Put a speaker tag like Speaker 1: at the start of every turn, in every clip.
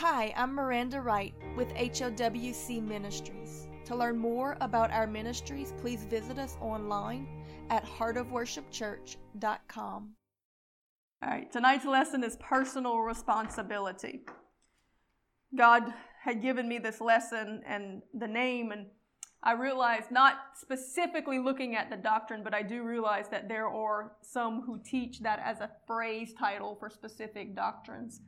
Speaker 1: Hi, I'm Miranda Wright with HOWC Ministries. To learn more about our ministries, please visit us online at heartofworshipchurch.com.
Speaker 2: All right, tonight's lesson is personal responsibility. God had given me this lesson and the name, and I realized, not specifically looking at the doctrine, but I do realize that there are some who teach that as a phrase title for specific doctrines.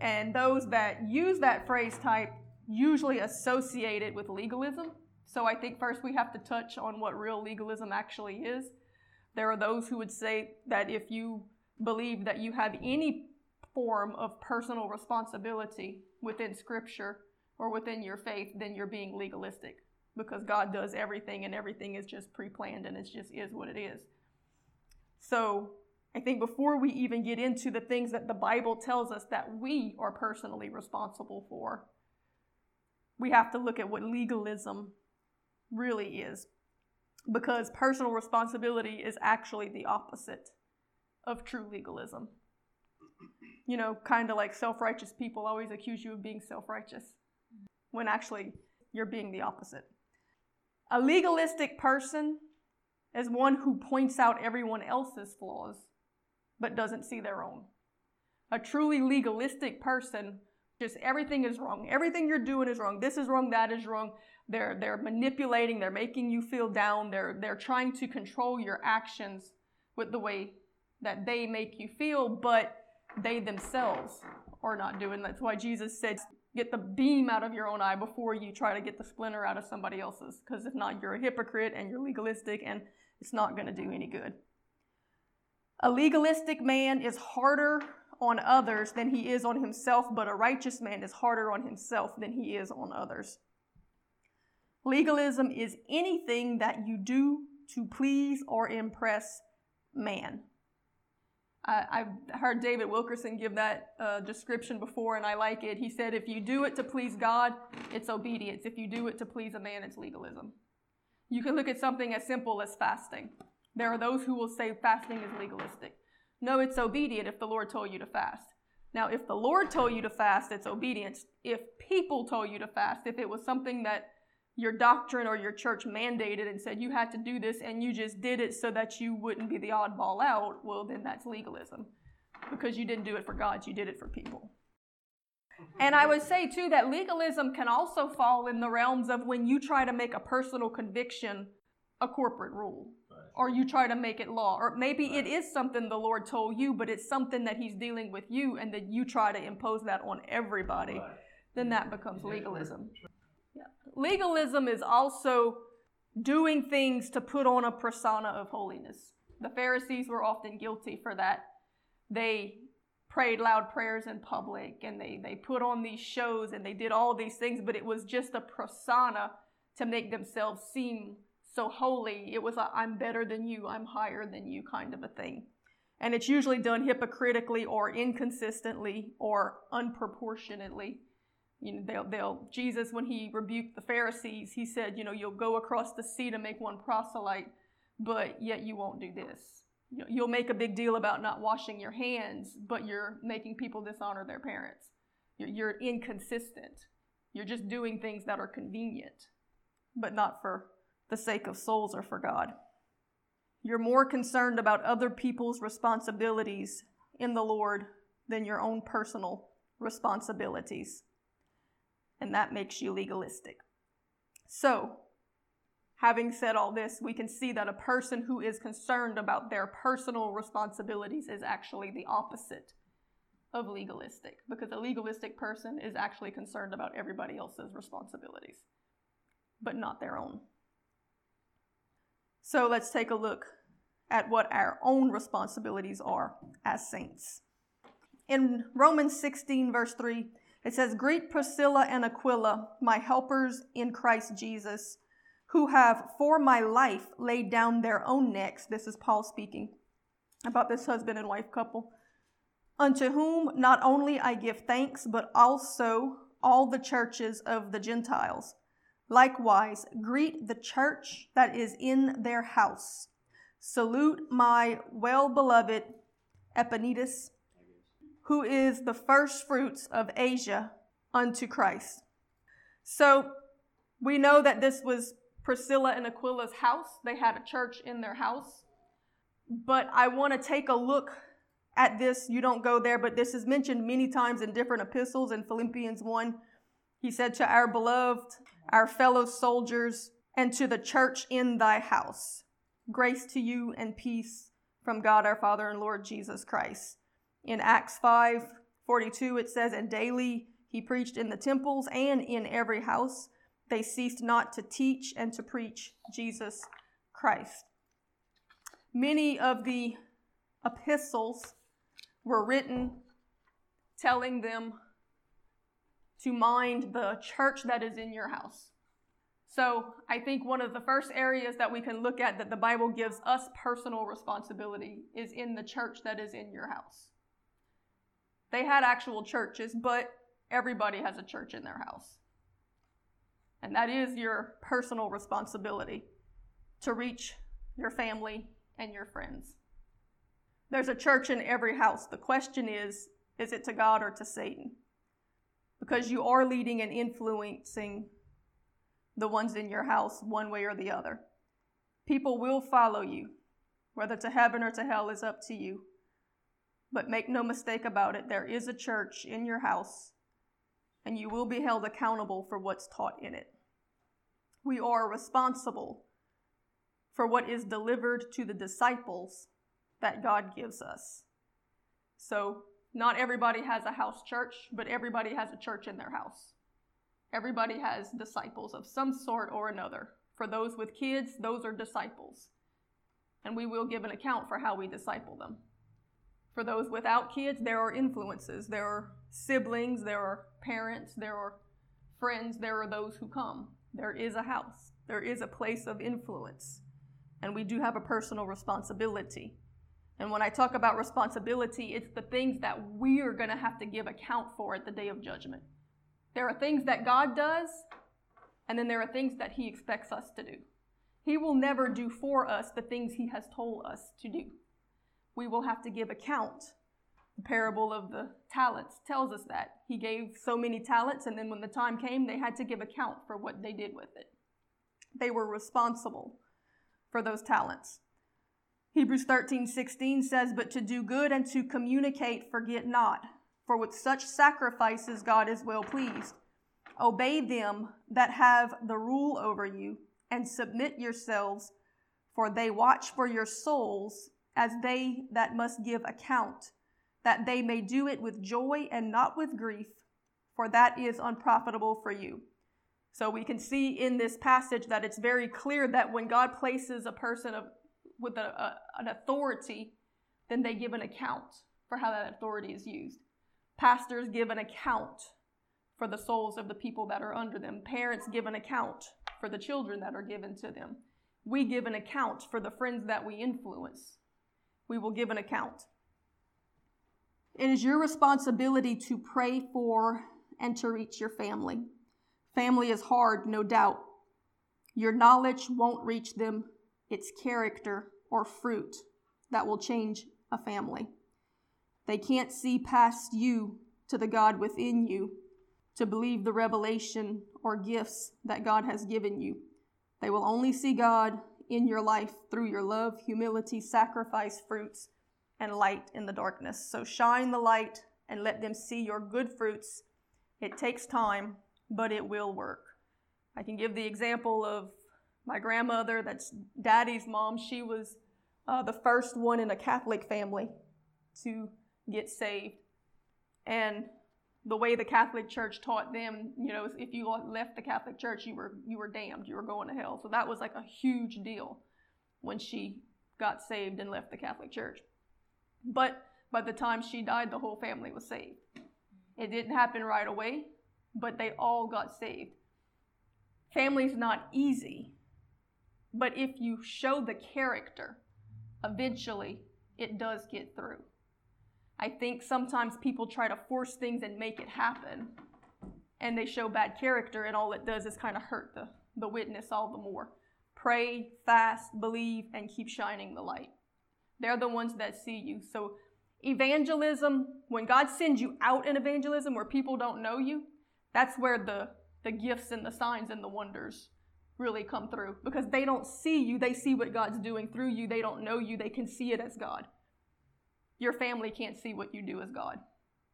Speaker 2: And those that use that phrase type usually associate it with legalism. So I think first we have to touch on what real legalism actually is. There are those who would say that if you believe that you have any form of personal responsibility within Scripture or within your faith, then you're being legalistic because God does everything and everything is just pre planned and it just is what it is. So I think before we even get into the things that the Bible tells us that we are personally responsible for, we have to look at what legalism really is. Because personal responsibility is actually the opposite of true legalism. You know, kind of like self righteous people always accuse you of being self righteous, when actually you're being the opposite. A legalistic person is one who points out everyone else's flaws but doesn't see their own. A truly legalistic person, just everything is wrong. Everything you're doing is wrong. This is wrong, that is wrong. They're, they're manipulating, they're making you feel down, they're, they're trying to control your actions with the way that they make you feel, but they themselves are not doing. That's why Jesus said, get the beam out of your own eye before you try to get the splinter out of somebody else's. Because if not, you're a hypocrite and you're legalistic and it's not going to do any good. A legalistic man is harder on others than he is on himself, but a righteous man is harder on himself than he is on others. Legalism is anything that you do to please or impress man. I, have heard David Wilkerson give that uh, description before, and I like it. He said, If you do it to please God, it's obedience. If you do it to please a man, it's legalism. You can look at something as simple as fasting. There are those who will say fasting is legalistic. No, it's obedient if the Lord told you to fast. Now, if the Lord told you to fast, it's obedience. If people told you to fast, if it was something that your doctrine or your church mandated and said you had to do this and you just did it so that you wouldn't be the oddball out, well, then that's legalism. Because you didn't do it for God, you did it for people. And I would say, too, that legalism can also fall in the realms of when you try to make a personal conviction a corporate rule or you try to make it law. Or maybe it is something the Lord told you, but it's something that He's dealing with you, and that you try to impose that on everybody. Then that becomes legalism. Yeah. Legalism is also doing things to put on a persona of holiness. The Pharisees were often guilty for that. They prayed loud prayers in public and they, they put on these shows and they did all these things, but it was just a persona to make themselves seem so holy, it was a I'm better than you, I'm higher than you kind of a thing. And it's usually done hypocritically or inconsistently or unproportionately. You know, they'll, they'll, Jesus, when he rebuked the Pharisees, he said, you know, you'll go across the sea to make one proselyte, but yet you won't do this. You know, you'll make a big deal about not washing your hands, but you're making people dishonor their parents. You're, you're inconsistent. You're just doing things that are convenient, but not for the sake of souls or for God. You're more concerned about other people's responsibilities in the Lord than your own personal responsibilities. And that makes you legalistic. So, having said all this, we can see that a person who is concerned about their personal responsibilities is actually the opposite of legalistic, because a legalistic person is actually concerned about everybody else's responsibilities, but not their own. So let's take a look at what our own responsibilities are as saints. In Romans 16, verse 3, it says, Greet Priscilla and Aquila, my helpers in Christ Jesus, who have for my life laid down their own necks. This is Paul speaking about this husband and wife couple. Unto whom not only I give thanks, but also all the churches of the Gentiles. Likewise, greet the church that is in their house. Salute my well beloved Epaenetus, who is the first fruits of Asia unto Christ. So we know that this was Priscilla and Aquila's house. They had a church in their house. But I want to take a look at this. You don't go there, but this is mentioned many times in different epistles. In Philippians 1, he said, To our beloved, our fellow soldiers, and to the church in thy house. Grace to you and peace from God our Father and Lord Jesus Christ. In Acts 5 42, it says, And daily he preached in the temples and in every house. They ceased not to teach and to preach Jesus Christ. Many of the epistles were written telling them to mind the church that is in your house. So I think one of the first areas that we can look at that the Bible gives us personal responsibility is in the church that is in your house. They had actual churches, but everybody has a church in their house. And that is your personal responsibility to reach your family and your friends. There's a church in every house. The question is is it to God or to Satan? Because you are leading and influencing the ones in your house one way or the other. People will follow you. Whether to heaven or to hell is up to you. But make no mistake about it, there is a church in your house, and you will be held accountable for what's taught in it. We are responsible for what is delivered to the disciples that God gives us. So, not everybody has a house church, but everybody has a church in their house. Everybody has disciples of some sort or another. For those with kids, those are disciples. And we will give an account for how we disciple them. For those without kids, there are influences. There are siblings, there are parents, there are friends, there are those who come. There is a house, there is a place of influence. And we do have a personal responsibility. And when I talk about responsibility, it's the things that we are going to have to give account for at the day of judgment. There are things that God does, and then there are things that He expects us to do. He will never do for us the things He has told us to do. We will have to give account. The parable of the talents tells us that. He gave so many talents, and then when the time came, they had to give account for what they did with it. They were responsible for those talents. Hebrews 13 16 says, But to do good and to communicate, forget not for with such sacrifices God is well pleased. Obey them that have the rule over you, and submit yourselves, for they watch for your souls as they that must give account, that they may do it with joy and not with grief, for that is unprofitable for you. So we can see in this passage that it's very clear that when God places a person of, with a, a, an authority, then they give an account for how that authority is used. Pastors give an account for the souls of the people that are under them. Parents give an account for the children that are given to them. We give an account for the friends that we influence. We will give an account. It is your responsibility to pray for and to reach your family. Family is hard, no doubt. Your knowledge won't reach them, it's character or fruit that will change a family. They can't see past you to the God within you to believe the revelation or gifts that God has given you. They will only see God in your life through your love, humility, sacrifice, fruits, and light in the darkness. So shine the light and let them see your good fruits. It takes time, but it will work. I can give the example of my grandmother, that's daddy's mom. She was uh, the first one in a Catholic family to get saved. And the way the Catholic Church taught them, you know, if you left the Catholic Church, you were you were damned, you were going to hell. So that was like a huge deal when she got saved and left the Catholic Church. But by the time she died, the whole family was saved. It didn't happen right away, but they all got saved. Family's not easy, but if you show the character, eventually it does get through. I think sometimes people try to force things and make it happen, and they show bad character, and all it does is kind of hurt the, the witness all the more. Pray, fast, believe, and keep shining the light. They're the ones that see you. So Evangelism, when God sends you out in evangelism where people don't know you, that's where the, the gifts and the signs and the wonders really come through because they don't see you. They see what God's doing through you. They don't know you. They can see it as God. Your family can't see what you do as God.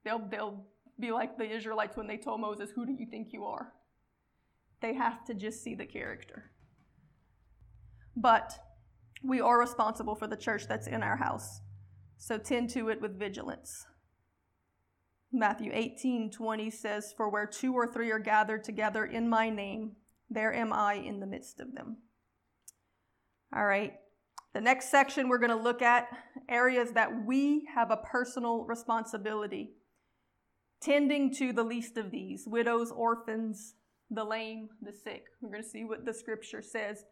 Speaker 2: They'll, they'll be like the Israelites when they told Moses, Who do you think you are? They have to just see the character. But we are responsible for the church that's in our house. So tend to it with vigilance. Matthew 18 20 says, For where two or three are gathered together in my name, there am I in the midst of them. All right. The next section we're going to look at areas that we have a personal responsibility tending to the least of these widows, orphans, the lame, the sick. We're going to see what the scripture says.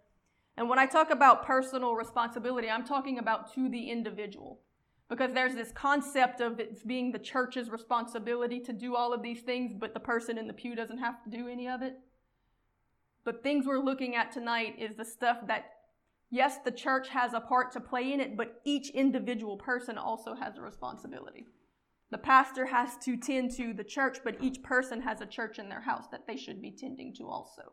Speaker 2: And when I talk about personal responsibility, I'm talking about to the individual. Because there's this concept of it being the church's responsibility to do all of these things, but the person in the pew doesn't have to do any of it. But things we're looking at tonight is the stuff that, yes, the church has a part to play in it, but each individual person also has a responsibility. The pastor has to tend to the church, but each person has a church in their house that they should be tending to also.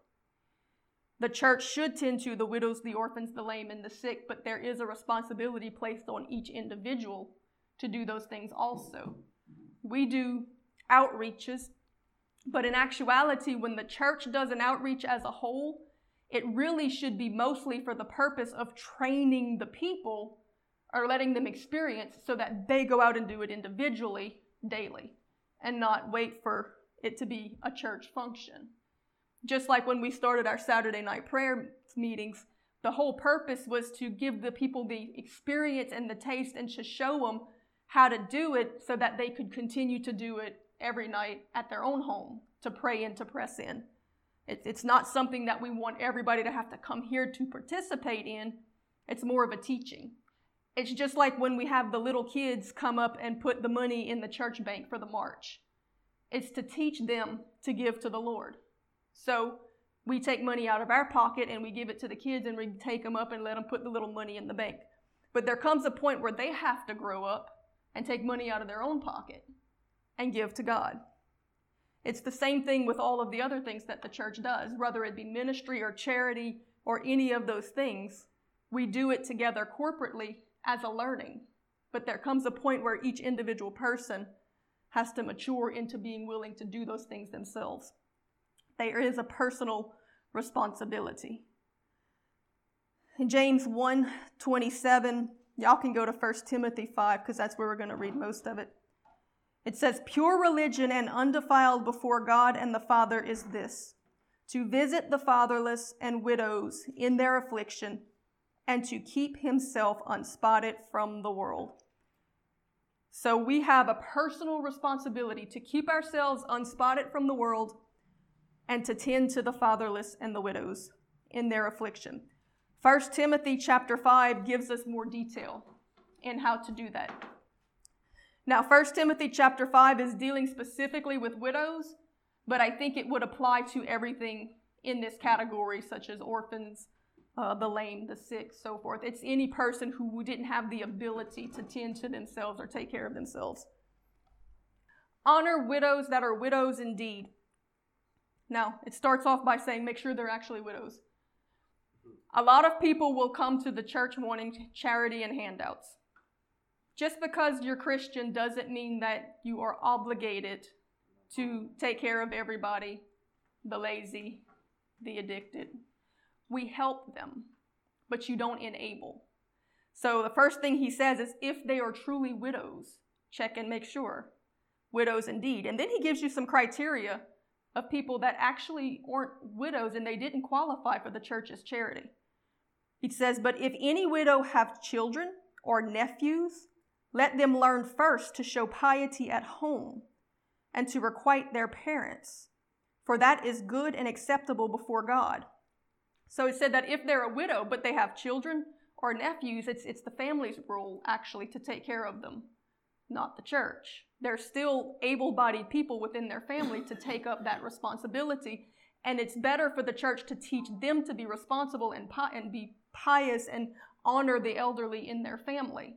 Speaker 2: The church should tend to the widows, the orphans, the lame, and the sick, but there is a responsibility placed on each individual to do those things also. We do outreaches but in actuality, when the church does an outreach as a whole, it really should be mostly for the purpose of training the people or letting them experience so that they go out and do it individually daily and not wait for it to be a church function. Just like when we started our Saturday night prayer meetings, the whole purpose was to give the people the experience and the taste and to show them how to do it so that they could continue to do it every night at their own home to pray and to press in. It's, it's not something that we want everybody to have to come here to participate in. It's more of a teaching. It's just like when we have the little kids come up and put the money in the church bank for the march. It's to teach them to give to the Lord. So we take money out of our pocket and we give it to the kids and we take them up and let them put the little money in the bank. But there comes a point where they have to grow up and take money out of their own pocket and give to God. It's the same thing with all of the other things that the church does, whether it be ministry or charity or any of those things. We do it together corporately as a learning. But there comes a point where each individual person has to mature into being willing to do those things themselves. There is a personal responsibility. In James 1 27, y'all can go to 1 Timothy 5 because that's where we're going to read most of it. It says, Pure religion and undefiled before God and the Father is this to visit the fatherless and widows in their affliction, and to keep himself unspotted from the world. So we have a personal responsibility to keep ourselves unspotted from the world and to tend to the fatherless and the widows in their affliction. 1 Timothy chapter 5 gives us more detail in how to do that. Now, 1 Timothy chapter 5 is dealing specifically with widows, but I think it would apply to everything in this category, such as orphans, uh, the lame, the sick, so forth. It's any person who didn't have the ability to tend to themselves or take care of themselves. Honor widows that are widows indeed. Now, it starts off by saying make sure they're actually widows. A lot of people will come to the church wanting charity and handouts. Just because you're Christian doesn't mean that you are obligated to take care of everybody, the lazy, the addicted. We help them, but you don't enable. So the first thing he says is if they are truly widows, check and make sure. Widows indeed. And then he gives you some criteria of people that actually aren't widows and they didn't qualify for the church's charity. He says, But if any widow have children or nephews let them learn first to show piety at home and to requite their parents, for that is good and acceptable before God. So it said that if they're a widow, but they have children or nephews, it's, it's the family's role actually to take care of them, not the church. They're still able bodied people within their family to take up that responsibility. And it's better for the church to teach them to be responsible and, pi- and be pious and honor the elderly in their family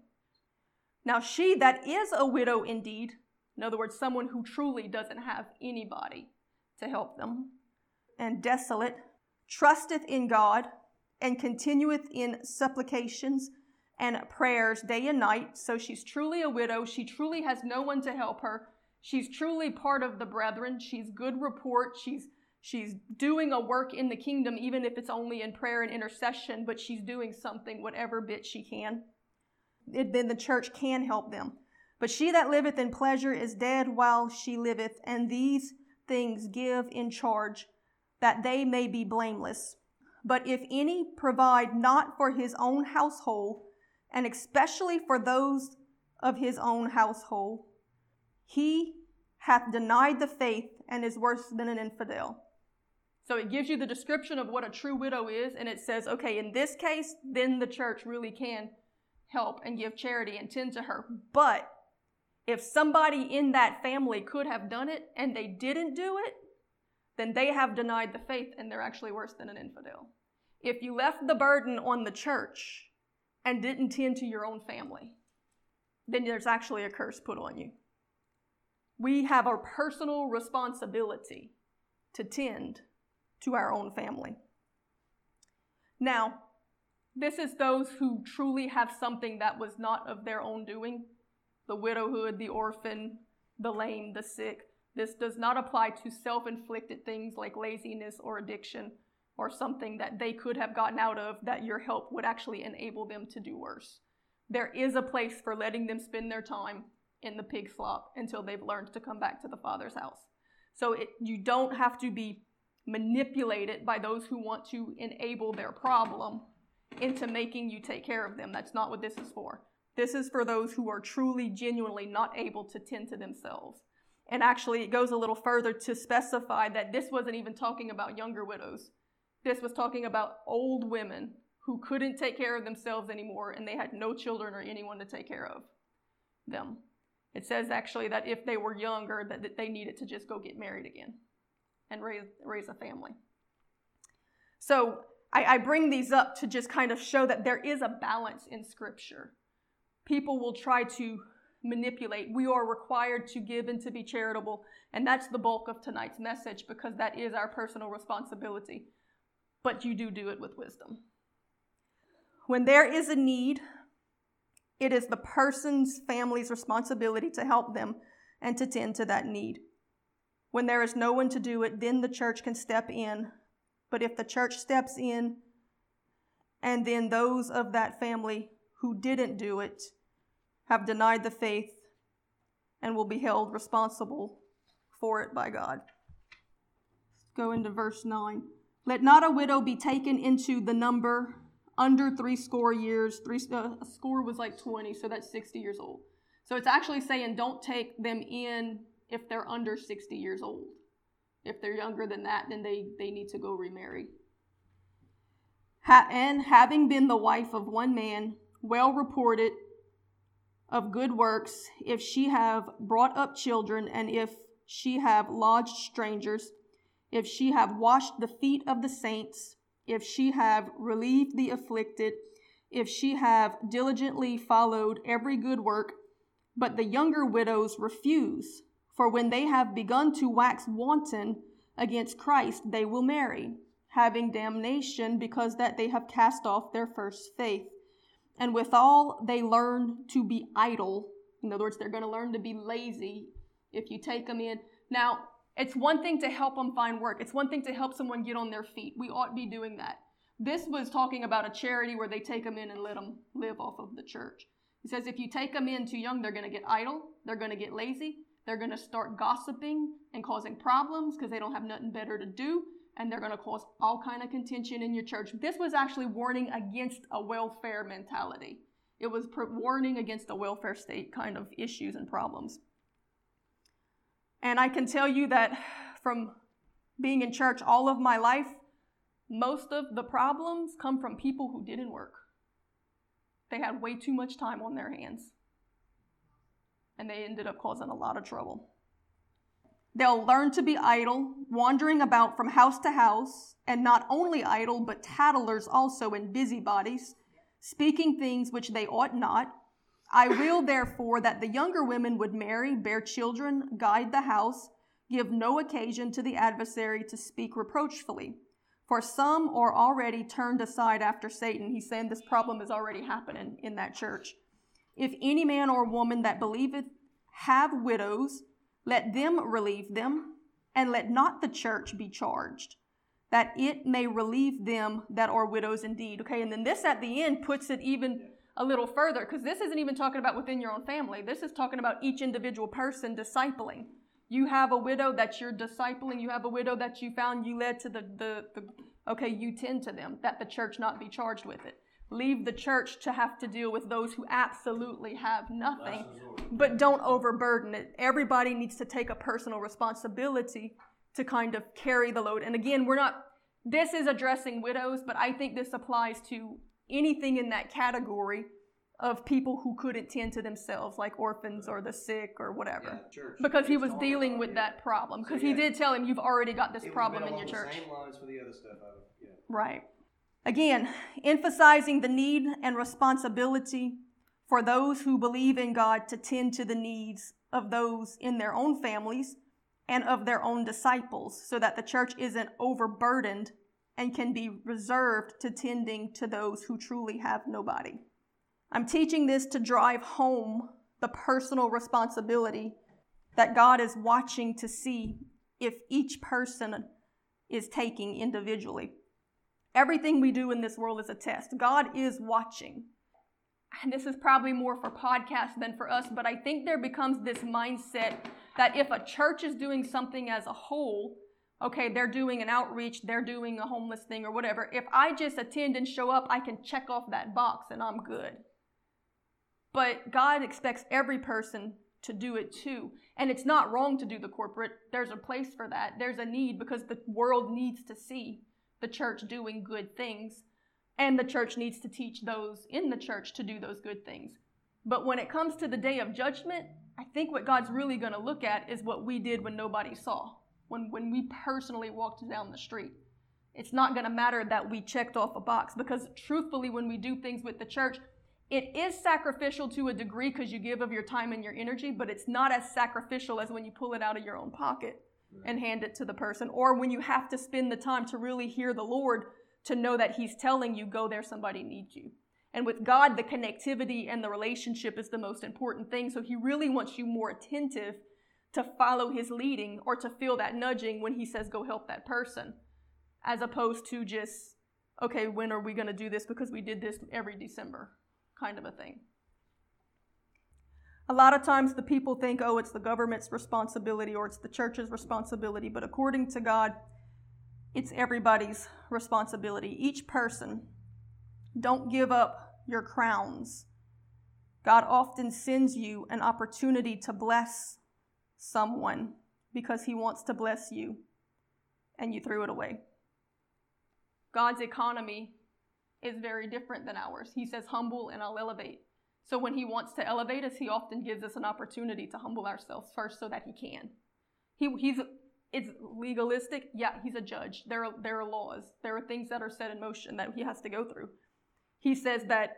Speaker 2: Now, she that is a widow indeed, in other words, someone who truly doesn't have anybody to help them, and desolate, trusteth in God, and continueth in supplications and prayers day and night. So she's truly a widow. She truly has no one to help her. She's truly part of the brethren. She's good report. She's she's doing a work in the kingdom, even if it's only in prayer and intercession, but she's doing something, whatever bit she can. It, then the church can help them. But she that liveth in pleasure is dead while she liveth, and these things give in charge, that they may be blameless. But if any provide not for his own household, and especially for those of his own household, he hath denied the faith and is worse than an infidel. So it gives you the description of what a true widow is, and it says, okay, in this case, then the church really can help and give charity and tend to her. But if somebody in that family could have done it and they didn't do it, then they have denied the faith and they're actually worse than an infidel. If you left the burden on the church and didn't tend to your own family, then there's actually a curse put on you. We have a personal responsibility to tend to our own family. Now, this is those who truly have something that was not of their own doing the widowhood, the orphan, the lame, the sick. This does not apply to self inflicted things like laziness or addiction or something that they could have gotten out of that your help would actually enable them to do worse. There is a place for letting them spend their time in the pig slop until they've learned to come back to the Father's house. So it, you don't have to be manipulated by those who want to enable their problem into making you take care of them. That's not what this is for. This is for those who are truly, genuinely not able to tend to themselves. And actually, it goes a little further to specify that this wasn't even talking about younger widows. This was talking about old women who couldn't take care of themselves anymore and they had no children or anyone to take care of them. It says actually that if they were younger, that, that they needed to just go get married again and raise, raise a family. So I, I bring these up to just kind of show that there is a balance in Scripture. People will try to manipulate. We are required to give and to be charitable. And that's the bulk of tonight's message because that is our personal responsibility. But you do do it with wisdom. When there is a need, it is the person's family's responsibility to help them and to tend to that need. When there is no one to do it, then the church can step in. But if the church steps in and then those of that family who didn't do it have denied the faith and will be held responsible for it by God. Let's go into verse 9. Let not a widow be taken into the number under three score years. Three, uh, a score was like 20, so that's 60 years old. So it's actually saying don't take them in if they're under 60 years old. If they're younger than that, then they, they need to go remarry. Ha- and having been the wife of one man, well reported of good works, if she have brought up children, and if she have lodged strangers, if she have washed the feet of the saints, if she have relieved the afflicted, if she have diligently followed every good work, but the younger widows refuse, for when they have begun to wax wanton against Christ, they will marry, having damnation because that they have cast off their first faith. And withal, they learn to be idle. In other words, they're going to learn to be lazy if you take them in. Now, it's one thing to help them find work. It's one thing to help someone get on their feet. We ought to be doing that. This was talking about a charity where they take them in and let them live off of the church. He says if you take them in too young, they're going to get idle, they're going to get lazy, they're going to start gossiping and causing problems because they don't have nothing better to do, and they're going to cause all kind of contention in your church. This was actually warning against a welfare mentality. It was warning against a welfare state kind of issues and problems. And I can tell you that from being in church all of my life, most of the problems come from people who didn't work. They had way too much time on their hands. And they ended up causing a lot of trouble. They'll learn to be idle, wandering about from house to house, and not only idle, but tattlers also and busybodies, speaking things which they ought not, I will therefore that the younger women would marry, bear children, guide the house, give no occasion to the adversary to speak reproachfully. For some are already turned aside after Satan. He's saying this problem is already happening in that church. If any man or woman that believeth have widows, let them relieve them, and let not the church be charged, that it may relieve them that are widows indeed. Okay, and then this at the end puts it even a little further because this isn't even talking about within your own family. This is talking about each individual person discipling. You have a widow that you're discipling. You have a widow that you found. You led to the, the, the okay, you tend to them, that the church not be charged with it. Leave the church to have to deal with those who absolutely have nothing, but don't overburden it. Everybody needs to take a personal responsibility to kind of carry the load. And again, we're not, this is addressing widows, but I think this applies to anything in that category of people who couldn't tend to themselves, like orphans or the sick or whatever.
Speaker 3: Yeah, church.
Speaker 2: Because he was dealing with that problem. Because
Speaker 3: So,
Speaker 2: he did tell him, you've already got this problem in your church.
Speaker 3: The same lines for the other stuff. Would, yeah.
Speaker 2: Right. Again, emphasizing the need and responsibility for those who believe in God to tend to the needs of those in their own families and of their own disciples so that the church isn't overburdened and can be reserved to tending to those who truly have nobody. I'm teaching this to drive home the personal responsibility that God is watching to see if each person is taking individually. Everything we do in this world is a test. God is watching. And this is probably more for podcasts than for us, but I think there becomes this mindset that if a church is doing something as a whole, okay, they're doing an outreach, they're doing a homeless thing or whatever. If I just attend and show up, I can check off that box and I'm good. But God expects every person to do it too. And it's not wrong to do the corporate. There's a place for that. There's a need because the world needs to see the church doing good things. And the church needs to teach those in the church to do those good things. But when it comes to the day of judgment, I think what God's really going to look at is what we did when nobody saw, when, when we personally walked down the street. It's not going to matter that we checked off a box because truthfully, when we do things with the church, it is sacrificial to a degree because you give of your time and your energy, but it's not as sacrificial as when you pull it out of your own pocket and hand it to the person, or when you have to spend the time to really hear the Lord to know that He's telling you, go there, somebody needs you. And with God, the connectivity and the relationship is the most important thing. So He really wants you more attentive to follow His leading or to feel that nudging when He says, go help that person, as opposed to just, okay, when are we going to do this because we did this every December kind of a thing. A lot of times the people think, oh, it's the government's responsibility or it's the church's responsibility, but according to God, it's everybody's responsibility. Each person. Don't give up your crowns. God often sends you an opportunity to bless someone because he wants to bless you, and you threw it away. God's economy is very different than ours. He says, humble and I'll elevate. So when he wants to elevate us, he often gives us an opportunity to humble ourselves first so that he can. He, he's it's legalistic. Yeah, he's a judge. There are, there are laws. There are things that are set in motion that he has to go through. He says that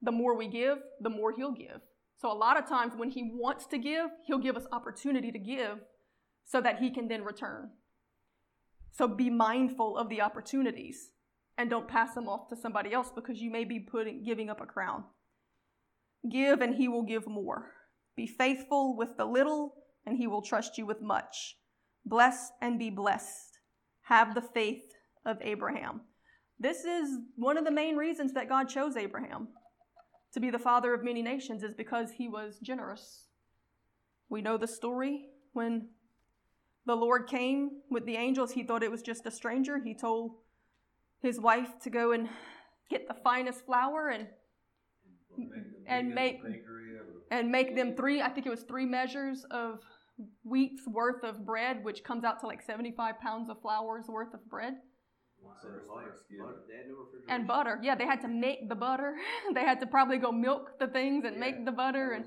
Speaker 2: the more we give, the more he'll give. So a lot of times when he wants to give, he'll give us opportunity to give so that he can then return. So be mindful of the opportunities and don't pass them off to somebody else because you may be putting giving up a crown. Give and he will give more. Be faithful with the little and he will trust you with much. Bless and be blessed. Have the faith of Abraham. This is one of the main reasons that God chose Abraham to be the father of many nations is because he was generous. We know the story when the Lord came with the angels, he thought it was just a stranger. He told his wife to go and get the finest flour and and make and make them three i think it was three measures of wheat's worth of bread which comes out to like 75 pounds of flour's worth of bread. And butter. Yeah they had to make the butter. They had to probably go milk the things and make the butter and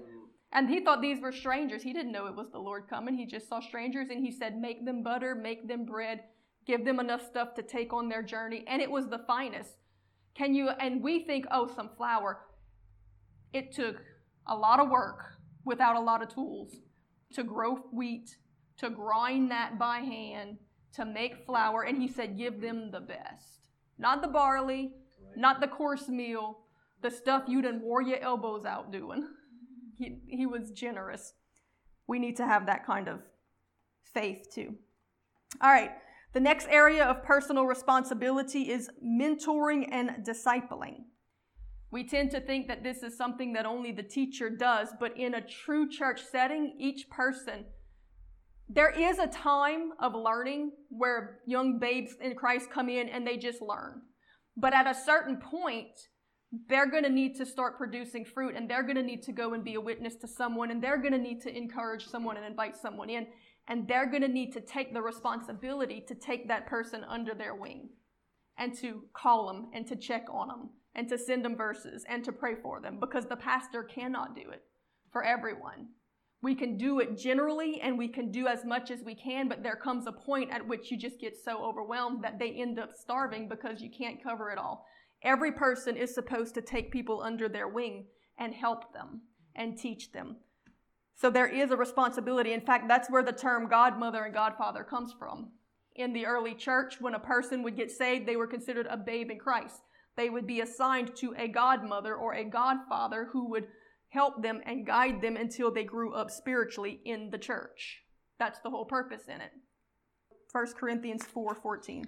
Speaker 2: and he thought these were strangers. He didn't know it was the lord coming. He just saw strangers and he said make them butter make them bread. Give them enough stuff to take on their journey. And it was the finest. Can you and we think oh some flour it took a lot of work without a lot of tools to grow wheat, to grind that by hand, to make flour. And he said, Give them the best. Not the barley, not the coarse meal, the stuff you done wore your elbows out doing. He, he was generous. We need to have that kind of faith too. All right, the next area of personal responsibility is mentoring and discipling. We tend to think that this is something that only the teacher does, but in a true church setting, each person, there is a time of learning where young babes in Christ come in and they just learn. But at a certain point, they're going to need to start producing fruit and they're going to need to go and be a witness to someone and they're going to need to encourage someone and invite someone in and they're going to need to take the responsibility to take that person under their wing and to call them and to check on them and to send them verses and to pray for them because the pastor cannot do it for everyone. We can do it generally and we can do as much as we can, but there comes a point at which you just get so overwhelmed that they end up starving because you can't cover it all. Every person is supposed to take people under their wing and help them and teach them. So there is a responsibility. In fact, that's where the term godmother and godfather comes from. In the early church, when a person would get saved, they were considered a babe in Christ. They would be assigned to a godmother or a godfather who would help them and guide them until they grew up spiritually in the church. That's the whole purpose in it. 1 Corinthians 4 14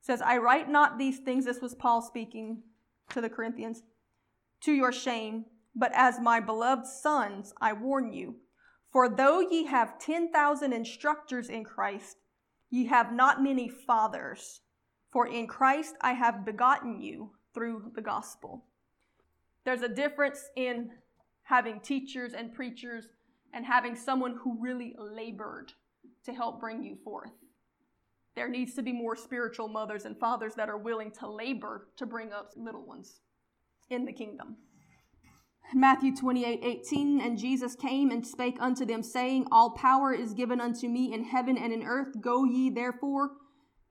Speaker 2: says, I write not these things, this was Paul speaking to the Corinthians, to your shame, but as my beloved sons, I warn you. For though ye have 10,000 instructors in Christ, ye have not many fathers. For in Christ I have begotten you through the gospel. There's a difference in having teachers and preachers and having someone who really labored to help bring you forth. There needs to be more spiritual mothers and fathers that are willing to labor to bring up little ones in the kingdom. Matthew 28 18, and Jesus came and spake unto them, saying, All power is given unto me in heaven and in earth. Go ye therefore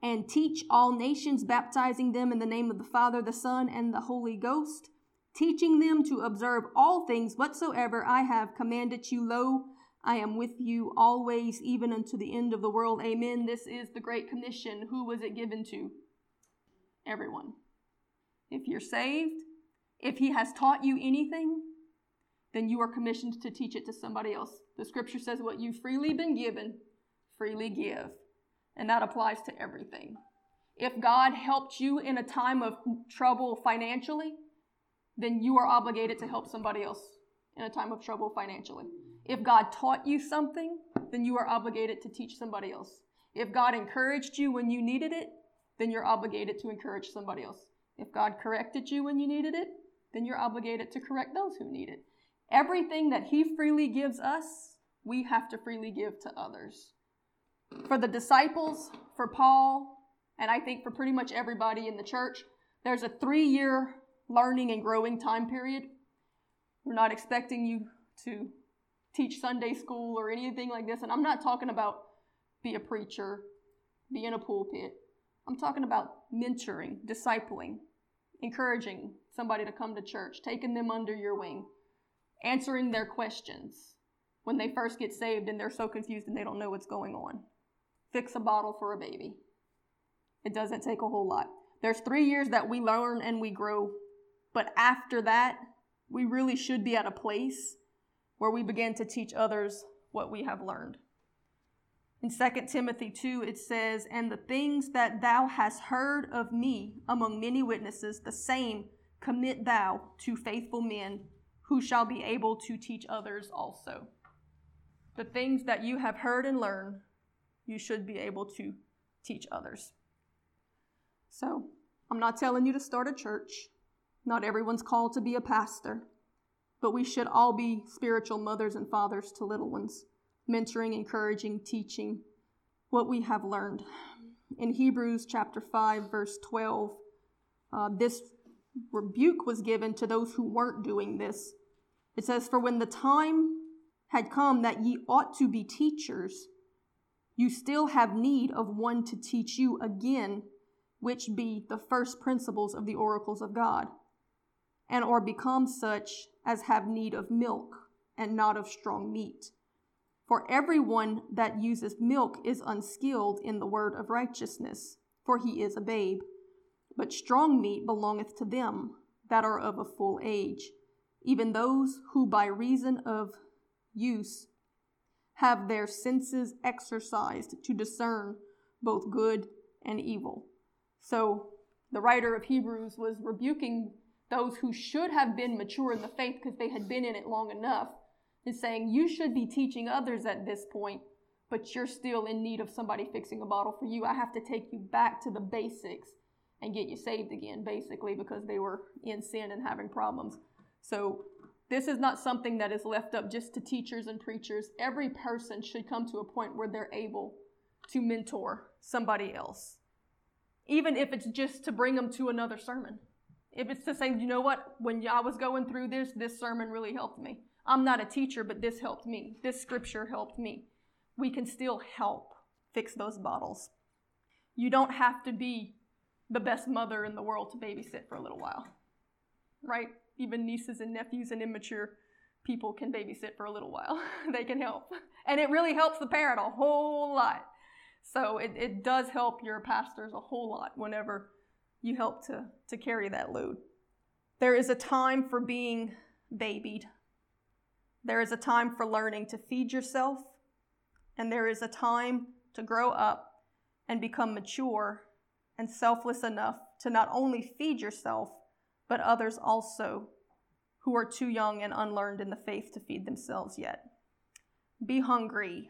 Speaker 2: and teach all nations, baptizing them in the name of the Father, the Son, and the Holy Ghost, teaching them to observe all things whatsoever I have commanded you. Lo, I am with you always, even unto the end of the world. Amen. This is the Great Commission. Who was it given to? Everyone. If you're saved, if He has taught you anything, then you are commissioned to teach it to somebody else. The scripture says, What you've freely been given, freely give. And that applies to everything. If God helped you in a time of trouble financially, then you are obligated to help somebody else in a time of trouble financially. If God taught you something, then you are obligated to teach somebody else. If God encouraged you when you needed it, then you're obligated to encourage somebody else. If God corrected you when you needed it, then you're obligated to correct those who need it. Everything that He freely gives us, we have to freely give to others. For the disciples, for Paul, and I think for pretty much everybody in the church, there's a three year learning and growing time period. We're not expecting you to teach Sunday school or anything like this. And I'm not talking about be a preacher, be in a pulpit. I'm talking about mentoring, discipling, encouraging somebody to come to church, taking them under your wing, answering their questions when they first get saved and they're so confused and they don't know what's going on. Fix a bottle for a baby. It doesn't take a whole lot. There's three years that we learn and we grow, but after that, we really should be at a place where we begin to teach others what we have learned. In 2 Timothy 2, it says, And the things that thou hast heard of me among many witnesses, the same commit thou to faithful men who shall be able to teach others also. The things that you have heard and learned, you should be able to teach others. So, I'm not telling you to start a church. Not everyone's called to be a pastor but we should all be spiritual mothers and fathers to little ones, mentoring, encouraging, teaching what we have learned. In Hebrews chapter 5, verse 12, uh, this rebuke was given to those who weren't doing this. It says, For when the time had come that ye ought to be teachers, you still have need of one to teach you again, which be the first principles of the oracles of God, and or become such as have need of milk, and not of strong meat. For everyone that uses milk is unskilled in the word of righteousness, for he is a babe. But strong meat belongeth to them that are of a full age, even those who by reason of use have their senses exercised to discern both good and evil. So the writer of Hebrews was rebuking those who should have been mature in the faith because they had been in it long enough, is saying you should be teaching others at this point, but you're still in need of somebody fixing a bottle for you. I have to take you back to the basics and get you saved again, basically, because they were in sin and having problems. So, this is not something that is left up just to teachers and preachers. Every person should come to a point where they're able to mentor somebody else, even if it's just to bring them to another sermon. If it's to say, you know what, when I was going through this, this sermon really helped me. I'm not a teacher, but this helped me. This scripture helped me. We can still help fix those bottles. You don't have to be the best mother in the world to babysit for a little while, right? Even nieces and nephews and immature people can babysit for a little while. they can help. And it really helps the parent a whole lot. So it, it does help your pastors a whole lot whenever you help to, to carry that load. There is a time for being babied. There is a time for learning to feed yourself. And there is a time to grow up and become mature and selfless enough to not only feed yourself, but others also who are too young and unlearned in the faith to feed themselves yet. Be hungry,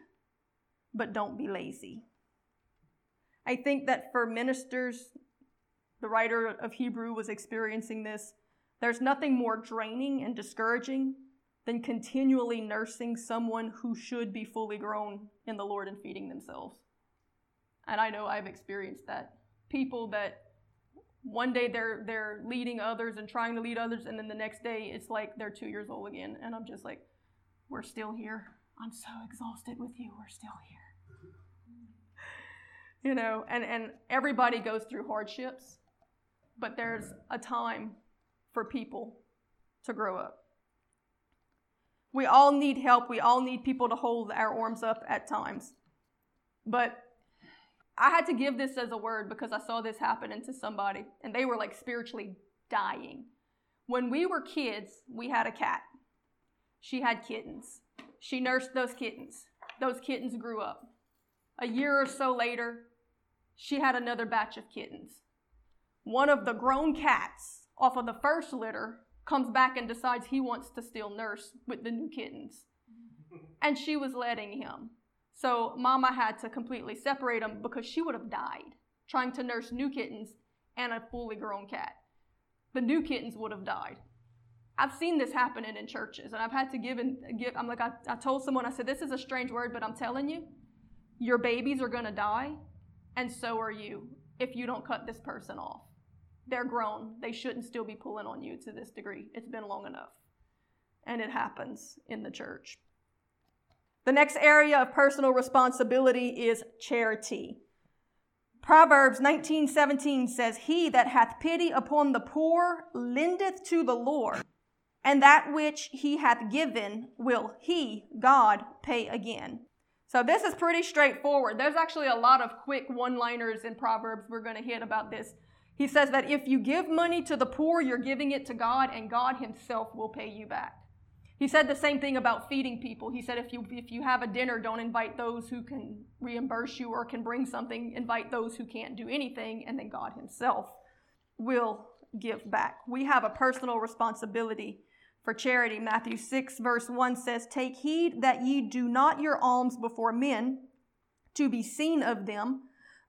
Speaker 2: but don't be lazy. I think that for ministers, the writer of Hebrew was experiencing this. There's nothing more draining and discouraging than continually nursing someone who should be fully grown in the Lord and feeding themselves. And I know I've experienced that people that one day they're they're leading others and trying to lead others and then the next day it's like they're 2 years old again and I'm just like we're still here. I'm so exhausted with you. We're still here. you know, and and everybody goes through hardships, but there's a time for people to grow up. We all need help. We all need people to hold our arms up at times. But I had to give this as a word because I saw this happening to somebody and they were like spiritually dying. When we were kids, we had a cat. She had kittens. She nursed those kittens. Those kittens grew up. A year or so later, she had another batch of kittens. One of the grown cats off of the first litter comes back and decides he wants to still nurse with the new kittens. And she was letting him. So mama had to completely separate them because she would have died trying to nurse new kittens and a fully grown cat. The new kittens would have died. I've seen this happening in churches, and I've had to give and give. I'm like, I, I told someone, I said, this is a strange word, but I'm telling you, your babies are to die, and so are you if you don't cut this person off. They're grown. They shouldn't still be pulling on you to this degree. It's been long enough. And it happens in the church. The next area of personal responsibility is charity. Proverbs 19:17 says, "He that hath pity upon the poor lendeth to the Lord, and that which he hath given will he, God, pay again." So this is pretty straightforward. There's actually a lot of quick one-liners in Proverbs we're going to hit about this. He says that if you give money to the poor, you're giving it to God, and God himself will pay you back. He said the same thing about feeding people. He said if you if you have a dinner, don't invite those who can reimburse you or can bring something. Invite those who can't do anything, and then God Himself will give back. We have a personal responsibility for charity. Matthew 6, verse 1 says, Take heed that ye do not your alms before men to be seen of them,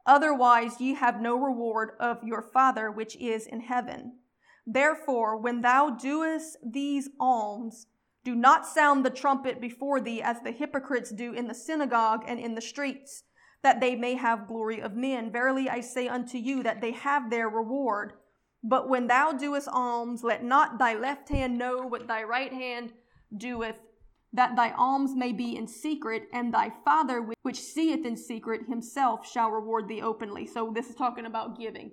Speaker 2: otherwise ye have no reward of your Father which is in heaven. Therefore, when thou doest these alms, do not sound the trumpet before thee as the hypocrites do in the synagogue and in the streets, that they may have glory of men. Verily I say unto you that they have their reward. But when thou doest alms, let not thy left hand know what thy right hand doeth, that thy alms may be in secret, and thy Father which seeth in secret himself shall reward thee openly. So this is talking about giving.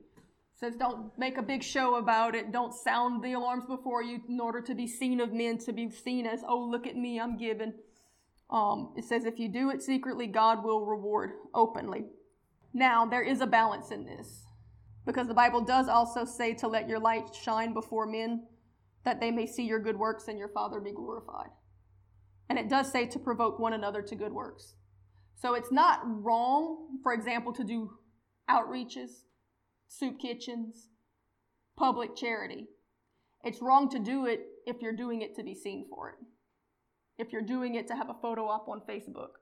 Speaker 2: Says don't make a big show about it. Don't sound the alarms before you in order to be seen of men, to be seen as, oh, look at me, I'm giving. Um, it says if you do it secretly, God will reward openly. Now, there is a balance in this because the Bible does also say to let your light shine before men that they may see your good works and your Father be glorified. And it does say to provoke one another to good works. So it's not wrong, for example, to do outreaches, soup kitchens, public charity. It's wrong to do it if you're doing it to be seen for it, if you're doing it to have a photo op on Facebook.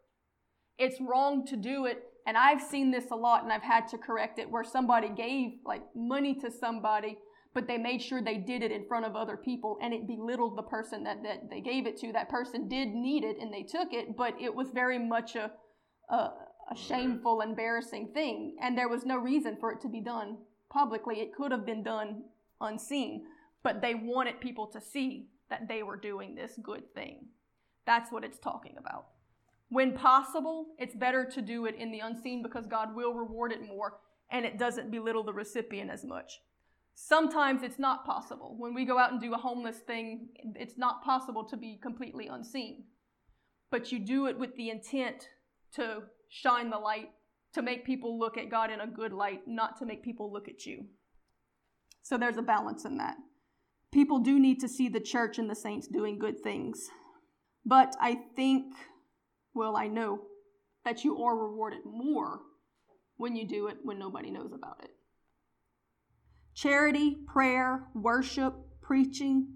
Speaker 2: It's wrong to do it, and I've seen this a lot and I've had to correct it where somebody gave like money to somebody, but they made sure they did it in front of other people and it belittled the person that, that they gave it to. That person did need it and they took it, but it was very much a, a, a shameful, embarrassing thing, and there was no reason for it to be done publicly. It could have been done unseen, but they wanted people to see that they were doing this good thing. That's what it's talking about. When possible, it's better to do it in the unseen because God will reward it more and it doesn't belittle the recipient as much. Sometimes it's not possible. When we go out and do a homeless thing, it's not possible to be completely unseen. But you do it with the intent to shine the light, to make people look at God in a good light, not to make people look at you. So there's a balance in that. People do need to see the church and the saints doing good things. But I think, well, I know that you are rewarded more when you do it when nobody knows about it. Charity, prayer, worship, preaching,